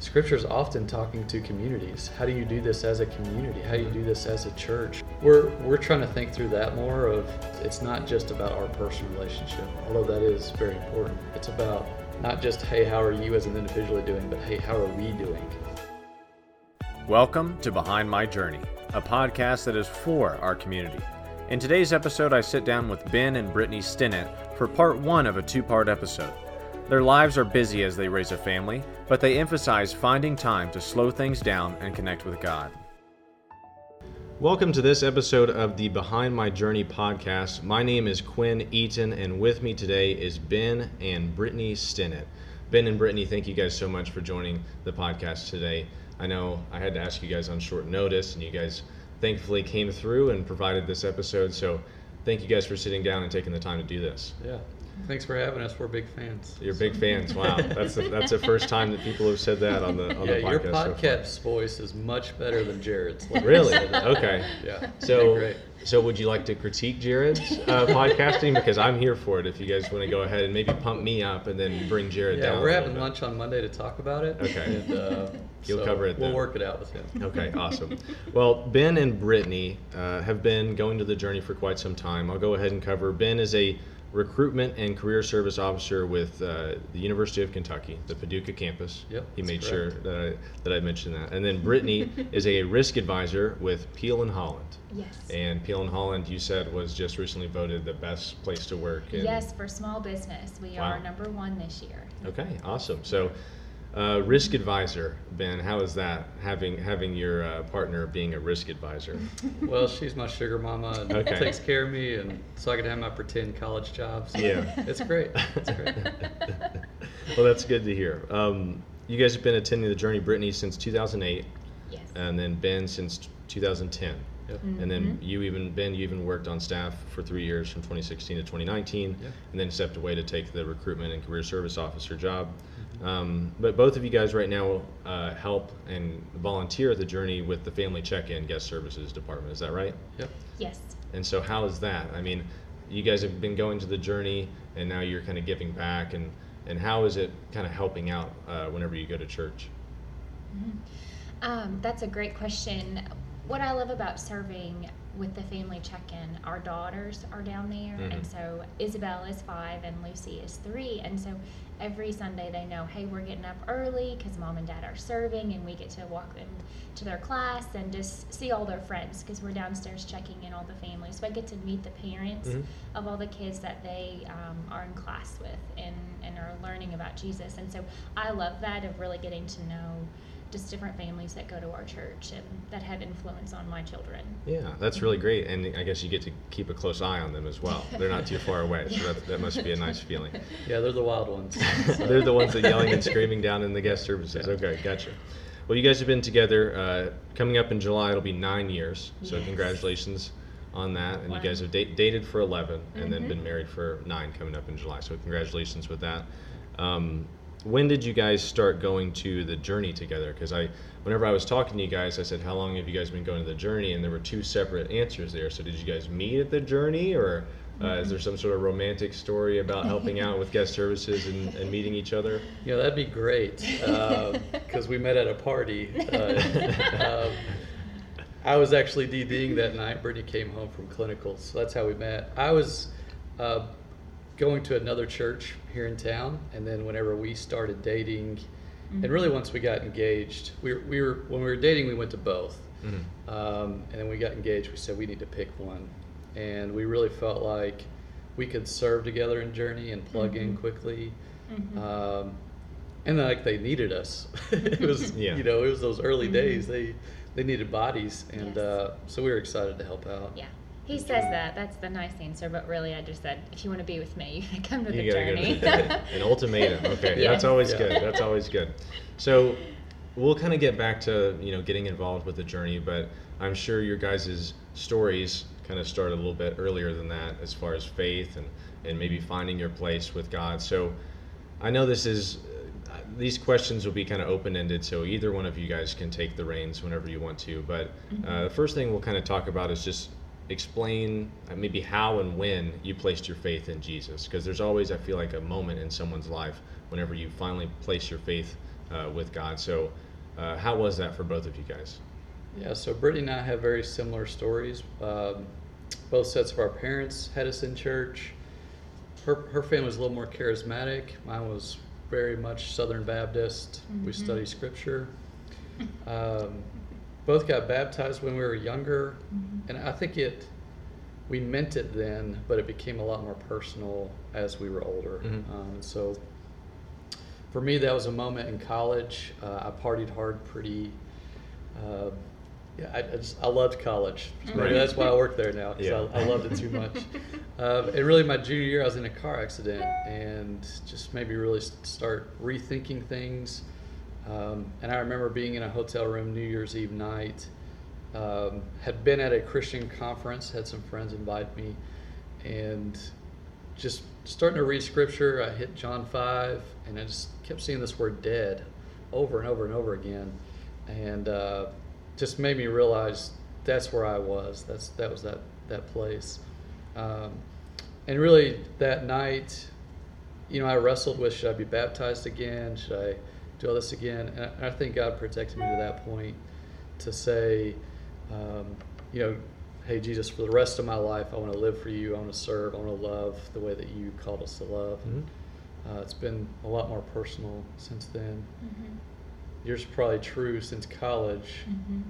Scripture is often talking to communities. How do you do this as a community? How do you do this as a church? We're we're trying to think through that more. Of it's not just about our personal relationship, although that is very important. It's about not just hey, how are you as an individual doing, but hey, how are we doing? Welcome to Behind My Journey, a podcast that is for our community. In today's episode, I sit down with Ben and Brittany Stinnett for part one of a two part episode. Their lives are busy as they raise a family, but they emphasize finding time to slow things down and connect with God. Welcome to this episode of the Behind My Journey podcast. My name is Quinn Eaton, and with me today is Ben and Brittany Stinnett. Ben and Brittany, thank you guys so much for joining the podcast today. I know I had to ask you guys on short notice, and you guys thankfully came through and provided this episode. So thank you guys for sitting down and taking the time to do this. Yeah. Thanks for having us. We're big fans. You're big fans. Wow, that's the, that's the first time that people have said that on the on yeah, the podcast. your podcast voice is much better than Jared's. Really? Okay. Yeah. So, so would you like to critique Jared's uh, podcasting? Because I'm here for it. If you guys want to go ahead and maybe pump me up and then bring Jared Yeah, down. we're having lunch on Monday to talk about it. Okay. And, uh, You'll so cover it Then. We'll work it out with him. Okay, awesome. Well, Ben and Brittany uh, have been going to the journey for quite some time. I'll go ahead and cover. Ben is a recruitment and career service officer with uh, the University of Kentucky, the Paducah campus. Yep, He made correct. sure that I, that I mentioned that. And then Brittany is a risk advisor with Peel and Holland. Yes. And Peel and Holland, you said, was just recently voted the best place to work. In, yes, for small business, we Wow. are number one this year. Okay, awesome. So, uh, risk advisor, Ben, how is that having having your uh, partner being a risk advisor? Well, she's my sugar mama and Okay. takes care of me, and so I can have my pretend college job. So Yeah. it's great. It's great. well, that's good to hear. Um, you guys have been attending the Journey Brittany since 2008, Yes. and then Ben since 2010. Yep. And then you even Ben, you even worked on staff for three years from 2016 to 2019, Yeah. and then stepped away to take the recruitment and career service officer job. Um, but both of you guys right now uh, help and volunteer at the Journey with the Family Check-in Guest Services Department. Is that right? Yep. yes. And so, how is that? I mean, you guys have been going to the Journey, and now you're kind of giving back, and and how is it kind of helping out uh, whenever you go to church? Um, that's a great question. What I love about serving with the family check-in, our daughters are down there, Mhm. and so Isabel is five and Lucy is three, and so every Sunday they know, hey, we're getting up early because mom and dad are serving, and we get to walk them to their class and just see all their friends because we're downstairs checking in all the families. So I get to meet the parents Mhm. of all the kids that they um, are in class with and, and are learning about Jesus. And so I love that of really getting to know just different families that go to our church and that have influence on my children. Yeah, that's really great, and I guess you get to keep a close eye on them as well. They're not too far away, so that, that must be a nice feeling. Yeah, they're the wild ones. They're the ones that yelling and screaming down in the guest services. Yeah. Okay, gotcha. Well, you guys have been together. Uh, coming up in July, it'll be nine years. So Yes. congratulations on that. And you guys have date, dated for 11 and then Mhm. been married for nine coming up in July. So congratulations with that. Um, when did you guys start going to the journey together? Because I, whenever I was talking to you guys, I said, "How long have you guys been going to the journey?" And there were two separate answers there. So did you guys meet at the journey, or uh, is there some sort of romantic story about helping out with guest services and, and meeting each other? Yeah, that'd be great because we met at a party. Uh, um, I was actually DDing that night. Brittany came home from clinicals, so that's how we met. I was uh, going to another church here in town, and then whenever we started dating, and really once we got engaged, we were, we were when we were dating, we went to both, Mhm. um, and then we got engaged. We said we need to pick one, and we really felt like we could serve together in Journey and plug in quickly. Mhm. Um, and like they needed us. it was, Yeah. you know, it was those early Mhm. days. They they needed bodies, and Yes. uh, so we were excited to help out. yeah. He says that. That's the nice answer. But really, I just said, if you want to be with me, you gotta come to the You gotta go to journey. the. An ultimatum. Okay, Yeah. that's always Yeah. good. That's always good. So we'll kind of get back to you know getting involved with the journey, but I'm sure your guys' stories kind of start a little bit earlier than that, as far as faith and and maybe finding your place with God. So I know this is. uh, These questions will be kind of open ended, so either one of you guys can take the reins whenever you want to. But uh, the first thing we'll kind of talk about is just explain uh, maybe how and when you placed your faith in Jesus. Because there's always, I feel like, a moment in someone's life whenever you finally place your faith uh, with God. So, uh, how was that for both of you guys? Yeah, so Brittany and I have very similar stories. Um, both sets of our parents had us in church. Her, her family was a little more charismatic. Mine was very much Southern Baptist. We Mhm. study scripture. Um, both got baptized when we were younger, Mhm. and I think it. We meant it then, but it became a lot more personal as we were older. Mhm. Um, so, for me, that was a moment in college. Uh, I partied hard pretty. Uh, yeah, I, I just I loved college. Right. that's why I work there now because Yeah. I, I loved it too much. Um, and really, my junior year, I was in a car accident and just made me really start rethinking things. Um, and I remember being in a hotel room New Year's Eve night. Um, had been at a Christian conference, had some friends invite me, and just starting to read scripture. I hit John five, and I just kept seeing this word "dead" over and over and over again, and uh, just made me realize that's where I was. That's that was that that place, um, and really that night, you know, I wrestled with should I be baptized again? Should I do all this again? And I, I think God protected me to that point to say, um, you know, hey Jesus, for the rest of my life, I want to live for you. I want to serve. I want to love the way that you called us to love. Mhm. Uh, it's been a lot more personal since then. Mhm. Yours is probably true since college. Mhm.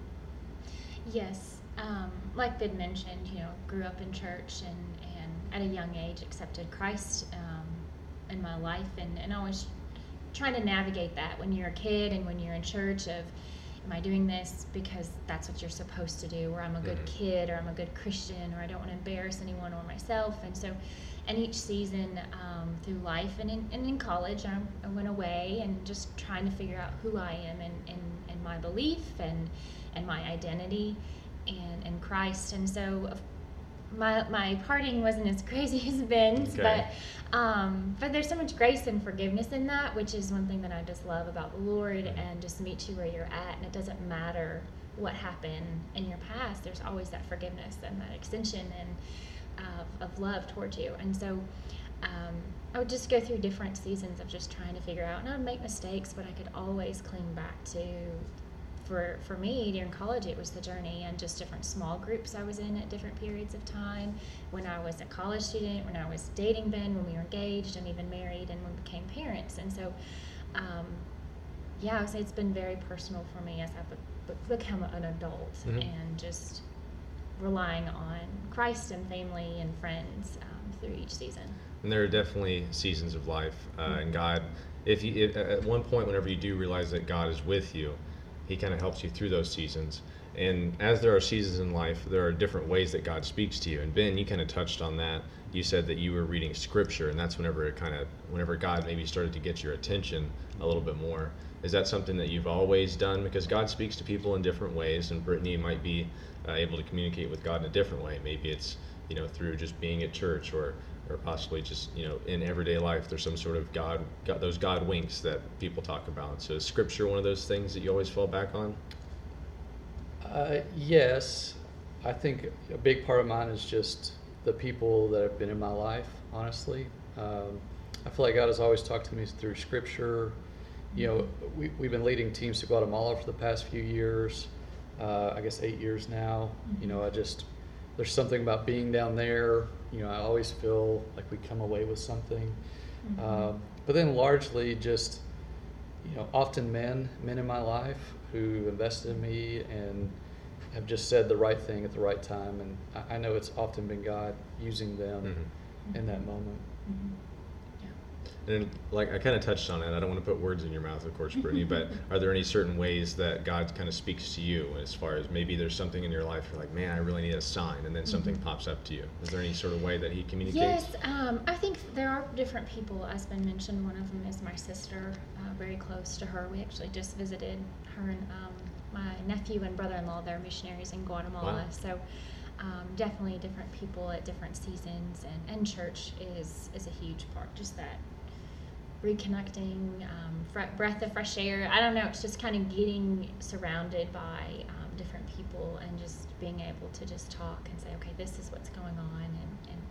Yes, um, like Vid mentioned, you know, grew up in church and, and at a young age accepted Christ um, in my life, and, and always trying to navigate that when you're a kid and when you're in church of, am I doing this because that's what you're supposed to do, or I'm a good Mhm. kid, or I'm a good Christian, or I don't want to embarrass anyone or myself, and so. And each season um, through life and in, and in college, I, I went away and just trying to figure out who I am and, and, and my belief and and my identity and in Christ. And so of- my my parting wasn't as crazy as Ben's, Okay. but um, but there's so much grace and forgiveness in that, which is one thing that I just love about the Lord and just meet you where you're at. And it doesn't matter what happened in your past. There's always that forgiveness and that extension and of, of love towards you. And so. Um, I would just go through different seasons of just trying to figure out, and I would make mistakes, but I could always cling back to for for me during college it was the journey and just different small groups I was in at different periods of time. When I was a college student when I was dating Ben when we were engaged and even married and when we became parents. And so um, yeah I would say it's been very personal for me as I've be- become an adult Mhm. and just relying on Christ and family and friends um, through each season. And there are definitely seasons of life, uh, and God, if you if, at one point, whenever you do realize that God is with you, He kind of helps you through those seasons. And as there are seasons in life, there are different ways that God speaks to you. And Ben, you kind of touched on that. You said that you were reading Scripture, and that's whenever it kind of, whenever God maybe started to get your attention a little bit more. Is that something that you've always done? Because God speaks to people in different ways, and Brittany might be uh, able to communicate with God in a different way. Maybe it's you know through just being at church, or or possibly just you know in everyday life. There's some sort of God, God those God winks that people talk about. So is Scripture one of those things that you always fall back on? Uh, yes, I think a big part of mine is just the people that have been in my life. Honestly, um, I feel like God has always talked to me through Scripture. You know, we, we've been leading teams to Guatemala for the past few years. Uh, I guess eight years now. You know, I just there's something about being down there. You know, I always feel like we come away with something. Mhm. Um, but then largely just you know often men men in my life who invested in me and have just said the right thing at the right time and i, I know it's often been god using them Mhm. in that moment Mhm. And like I kind of touched on it. I don't want to put words in your mouth, of course, Brittany. but are there any certain ways that God kind of speaks to you as far as maybe there's something in your life you're like, man, I really need a sign, and then something Mhm. pops up to you? Is there any sort of way that He communicates? Yes, um, I think there are different people. As Ben mentioned, one of them is my sister, uh, very close to her. We actually just visited her and um, my nephew and brother-in-law. They're missionaries in Guatemala, Wow. so um, definitely different people at different seasons. And, and church is is a huge part. Just that reconnecting, um, fre- breath of fresh air. I don't know. It's just kind of getting surrounded by um, different people and just being able to just talk and say, okay, this is what's going on, and, and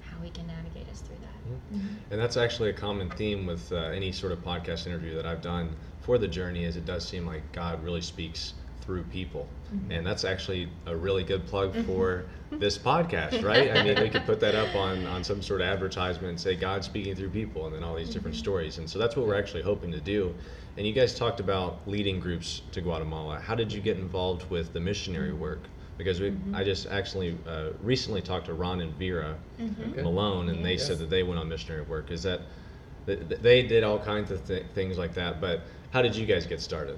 how we can navigate us through that. Mhm. Mhm. And that's actually a common theme with uh, any sort of podcast interview that I've done for the journey. Is it does seem like God really speaks through people, Mhm. and that's actually a really good plug for this podcast, right? I mean, we could put that up on on some sort of advertisement, and say God speaking through people, and then all these different Mhm. stories. And so that's what we're actually hoping to do. And you guys talked about leading groups to Guatemala. How did you get involved with the missionary work? Because we, Mhm. I just actually uh, recently talked to Ron and Vera Mhm. Okay. Malone, and they Yes. said that they went on missionary work. Is that th- th- they did all kinds of th- things like that? But how did you guys get started?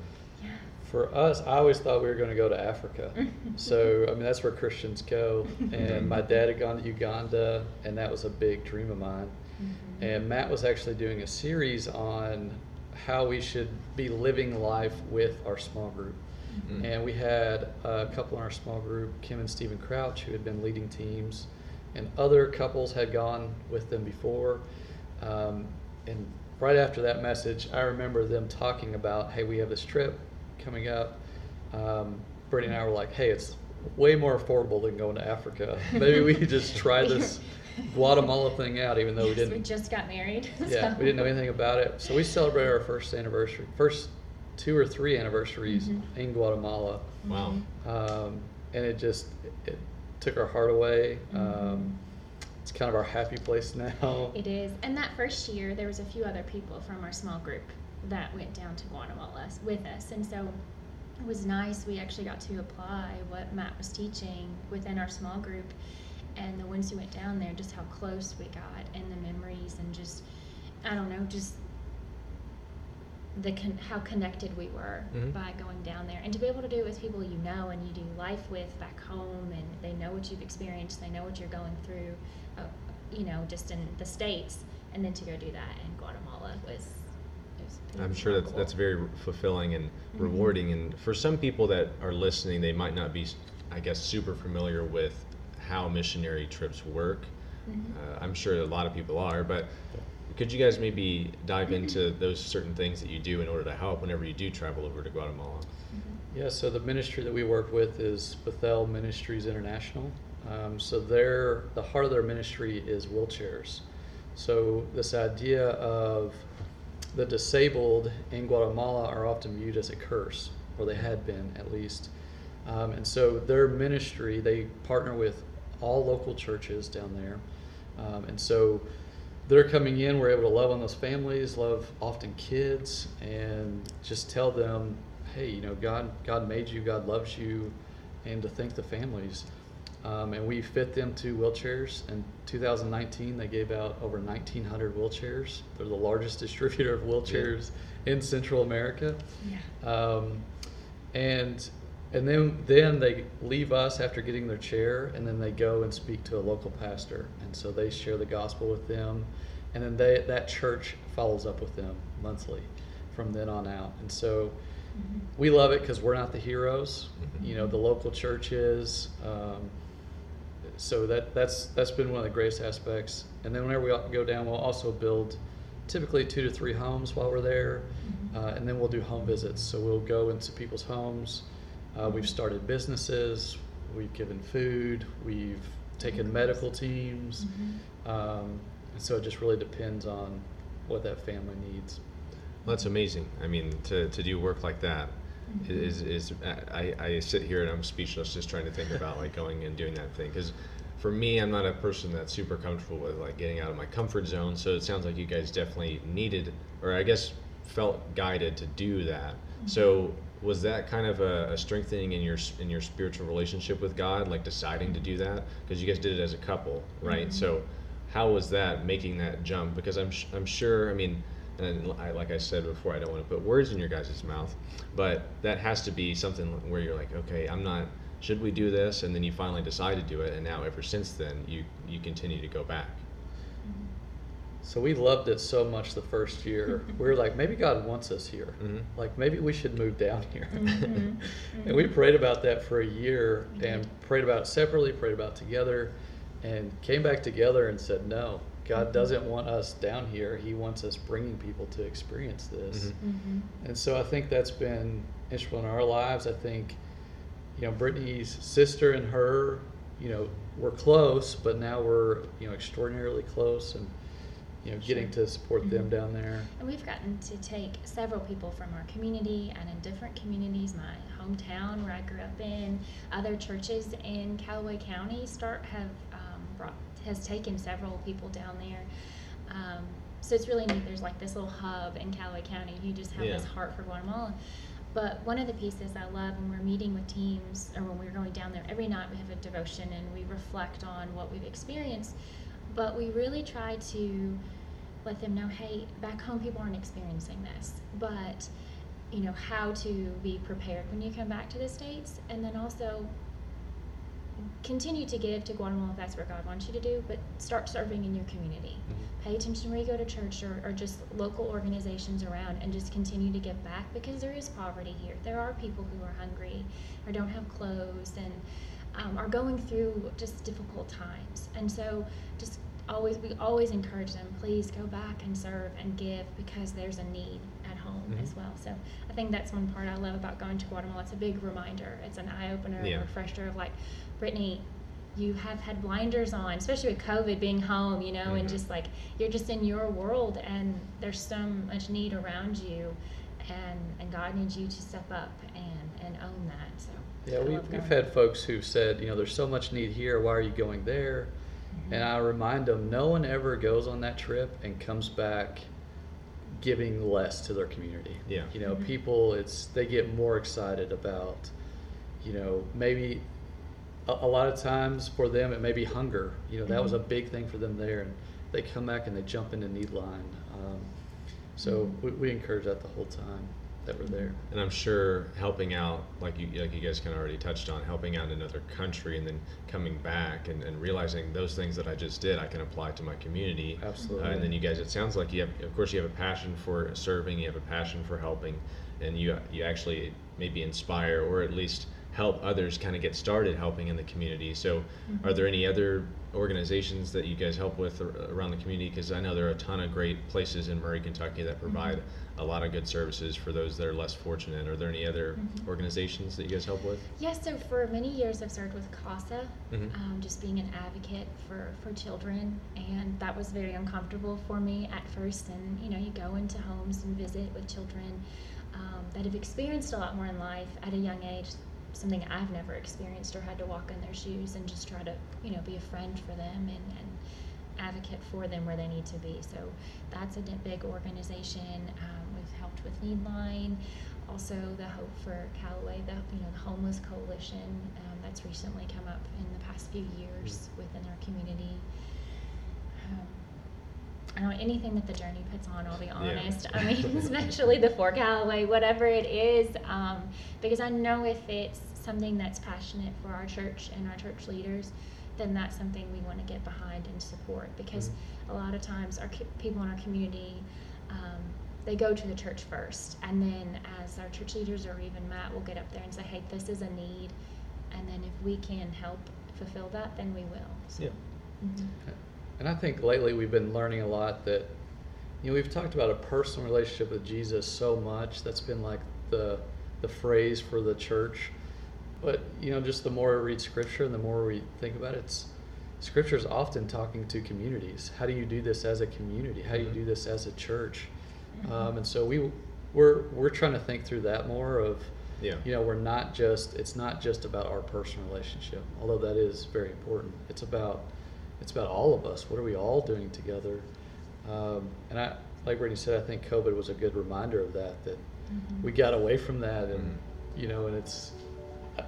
Yeah. For us, I always thought we were going to go to Africa. so, I mean, that's where Christians go. And my dad had gone to Uganda, and that was a big dream of mine. Mhm. And Matt was actually doing a series on how we should be living life with our small group. Mm. And we had a couple in our small group, Kim and Stephen Crouch, who had been leading teams, and other couples had gone with them before. Um, and right after that message, I remember them talking about, hey, we have this trip coming up. Um, Brittany and I were like, hey, it's way more affordable than going to Africa. Maybe we could just try this Guatemala thing out, even though we didn't. We just got married. Yeah, so- we didn't know anything about it. So we celebrated our first anniversary, first two or three anniversaries Mhm. in Guatemala, Wow. Mhm. um, and it just it took our heart away. Um, Mhm. it's kind of our happy place now. It is. And that first year, there was a few other people from our small group that went down to Guatemala with us. And so it was nice. We actually got to apply what Matt was teaching within our small group. And the ones who went down there, just how close we got and the memories and just, I don't know, just the con- how connected we were Mhm. by going down there and to be able to do it with people you know and you do life with back home and they know what you've experienced they know what you're going through uh, you know just in the states and then to go do that in guatemala was, it was it I'm sure that's cool. that's very fulfilling and Mhm. rewarding. And for some people that are listening, they might not be, I guess, super familiar with how missionary trips work. Mhm. Uh, I'm sure a lot of people are, but could you guys maybe dive into those certain things that you do in order to help whenever you do travel over to Guatemala? Mhm. Yeah, so the ministry that we work with is Bethel Ministries International. Um, so their the heart of their ministry is wheelchairs. So this idea of the disabled in Guatemala are often viewed as a curse, or they had been at least. Um, and so their ministry, they partner with all local churches down there. Um, and so they're coming in, we're able to love on those families, love often kids, and just tell them, hey, you know, God, God made you, God loves you, and to thank the families. Um, and we fit them to wheelchairs. In 2019, they gave out over 1,900 wheelchairs. They're the largest distributor of wheelchairs in Central America. yeah Um, and and then then they leave us after getting their chair, and then they go and speak to a local pastor, and so they share the gospel with them, and then they that church follows up with them monthly, from then on out, and so Mhm. we love it because we're not the heroes, Mhm. you know, the local church is. Um, so that that's that's been one of the greatest aspects. And then whenever we go down, we'll also build typically two to three homes while we're there, Mhm. uh, and then we'll do home visits. So we'll go into people's homes. Uh, we've started businesses. We've given food. We've taken medical teams. Mhm. Um, and so it just really depends on what that family needs. Well, that's amazing. I mean, to, to do work like that. Is is I, I sit here and I'm speechless just trying to think about like going and doing that thing. Because for me I'm not a person that's super comfortable with like getting out of my comfort zone. So it sounds like you guys definitely needed or I guess felt guided to do that. So was that kind of a, a strengthening in your in your spiritual relationship with God like deciding to do that? Because you guys did it as a couple right? Mhm. so how was that making that jump? Because I'm sh- I'm sure I mean and I, like I said before, I don't want to put words in your guys' mouth, but that has to be something where you're like, okay, I'm not. Should we do this? And then you finally decide to do it, and now ever since then, you you continue to go back. Mhm. So we loved it so much the first year. we were like, maybe God wants us here. Mhm. Like maybe we should move down here. Mhm. and we prayed about that for a year We and prayed about it separately, prayed about it together, and came back together and said, no, God doesn't want us down here. He wants us bringing people to experience this. Mhm. Mhm. And so I think that's been instrumental in our lives. I think, you know, Brittany's sister and her, you know, we're close, but now we're you know extraordinarily close, and you know, getting to support them Mhm. down there. And we've gotten to take several people from our community and in different communities, my hometown where I grew up in, other churches in Calloway County start have um, brought has taken several people down there. Um, so it's really neat. There's like this little hub in Calloway County. You just have this heart for Guatemala. But one of the pieces I love when we're meeting with teams or when we're going down there every night, we have a devotion and we reflect on what we've experienced. But we really try to let them know, hey, back home people aren't experiencing this, but you know how to be prepared when you come back to the states, and then also continue to give to Guatemala if that's what God wants you to do, but start serving in your community. Mhm. Pay attention where you go to church or, or just local organizations around and just continue to give back because there is poverty here. There are people who are hungry or don't have clothes and um, are going through just difficult times. And so just always, we always encourage them, please go back and serve and give because there's a need at home Mhm. as well. So I think that's one part I love about going to Guatemala. It's a big reminder. It's an eye opener, Yeah. a refresher of like, Brittany, you have had blinders on, especially with COVID being home, you know, and Mhm. just like you're just in your world and there's so much need around you and and God needs you to step up and and own that. So Yeah, I we, love we've had folks who've said, you know, there's so much need here. Why are you going there? Mm-hmm. And I remind them, no one ever goes on that trip and comes back giving less to their community. Yeah. You know, Mhm. people, it's they get more excited about, you know, maybe a, a lot of times for them it may be hunger. You know, that was a Mhm. big thing for them there, and they come back and they jump into need line. Um, so Mhm. we, we encourage that the whole time that we're there. And I'm sure helping out, like you like you guys kind of already touched on, helping out in another country and then coming back and, and realizing those things that I just did, I can apply to my community. Absolutely. Uh, and then you guys, it sounds like you have, of course, you have a passion for serving, you have a passion for helping, and you you actually maybe inspire or at least help others kind of get started helping in the community. So, are there any other organizations that you guys help with around the community? Because I know there are a ton of great places in Murray, Kentucky that provide a lot of good services for those that are less fortunate. Are there any other Mhm. organizations that you guys help with? Yes, so for many years I've served with CASA, Mhm. um, just being an advocate for, for children, and that was very uncomfortable for me at first. And you know, you go into homes and visit with children um, that have experienced a lot more in life at a young age, something I've never experienced or had to walk in their shoes and just try to, you know, be a friend for them and, and advocate for them where they need to be. So that's a big organization. Um, we've helped with Needline, also the Hope for Calloway, the you know the Homeless Coalition um, that's recently come up in the past few years within our community. Um, I don't know anything that the journey puts on. I'll be honest. I mean, especially the for Calloway, whatever it is, um, because I know if it's something that's passionate for our church and our church leaders, then that's something we want to get behind and support. Because a lot of times, our co- people in our community, um, they go to the church first, and then as our church leaders or even Matt will get up there and say, "Hey, this is a need," and then if we can help fulfill that, then we will. So, Yeah. mhm. And I think lately we've been learning a lot that, you know, we've talked about a personal relationship with Jesus so much. That's been like the the phrase for the church. But you know, just the more we read Scripture and the more we think about it, it's Scripture is often talking to communities. How do you do this as a community? How do you Mhm. do this as a church? Mhm. Um, and so we we're we're trying to think through that more of Yeah. you know we're not just it's not just about our personal relationship although that is very important it's about it's about all of us what are we all doing together um, and i like Brittany said i think covid was a good reminder of that that Mhm. we got away from that and Mhm. you know and it's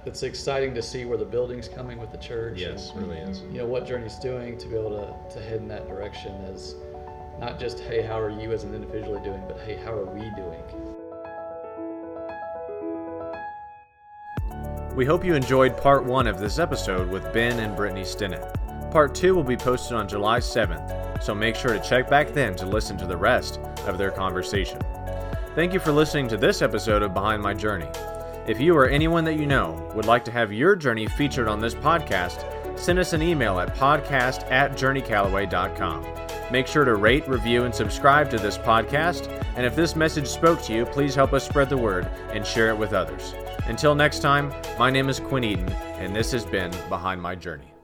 it's exciting to see where the building's coming with the church Yes, and, really is. you know what journey's doing to be able to, to head in that direction as not just hey how are you as an individual doing but hey how are we doing We hope you enjoyed part one of this episode with Ben and Brittany Stinnett. Part two will be posted on July 7th, so make sure to check back then to listen to the rest of their conversation. Thank you for listening to this episode of Behind My Journey. If you or anyone that you know would like to have your journey featured on this podcast, send us an email at podcast at journeycalloway.com. Make sure to rate, review, and subscribe to this podcast. And if this message spoke to you, please help us spread the word and share it with others. Until next time, my name is Quinn Eaton, and this has been Behind My Journey.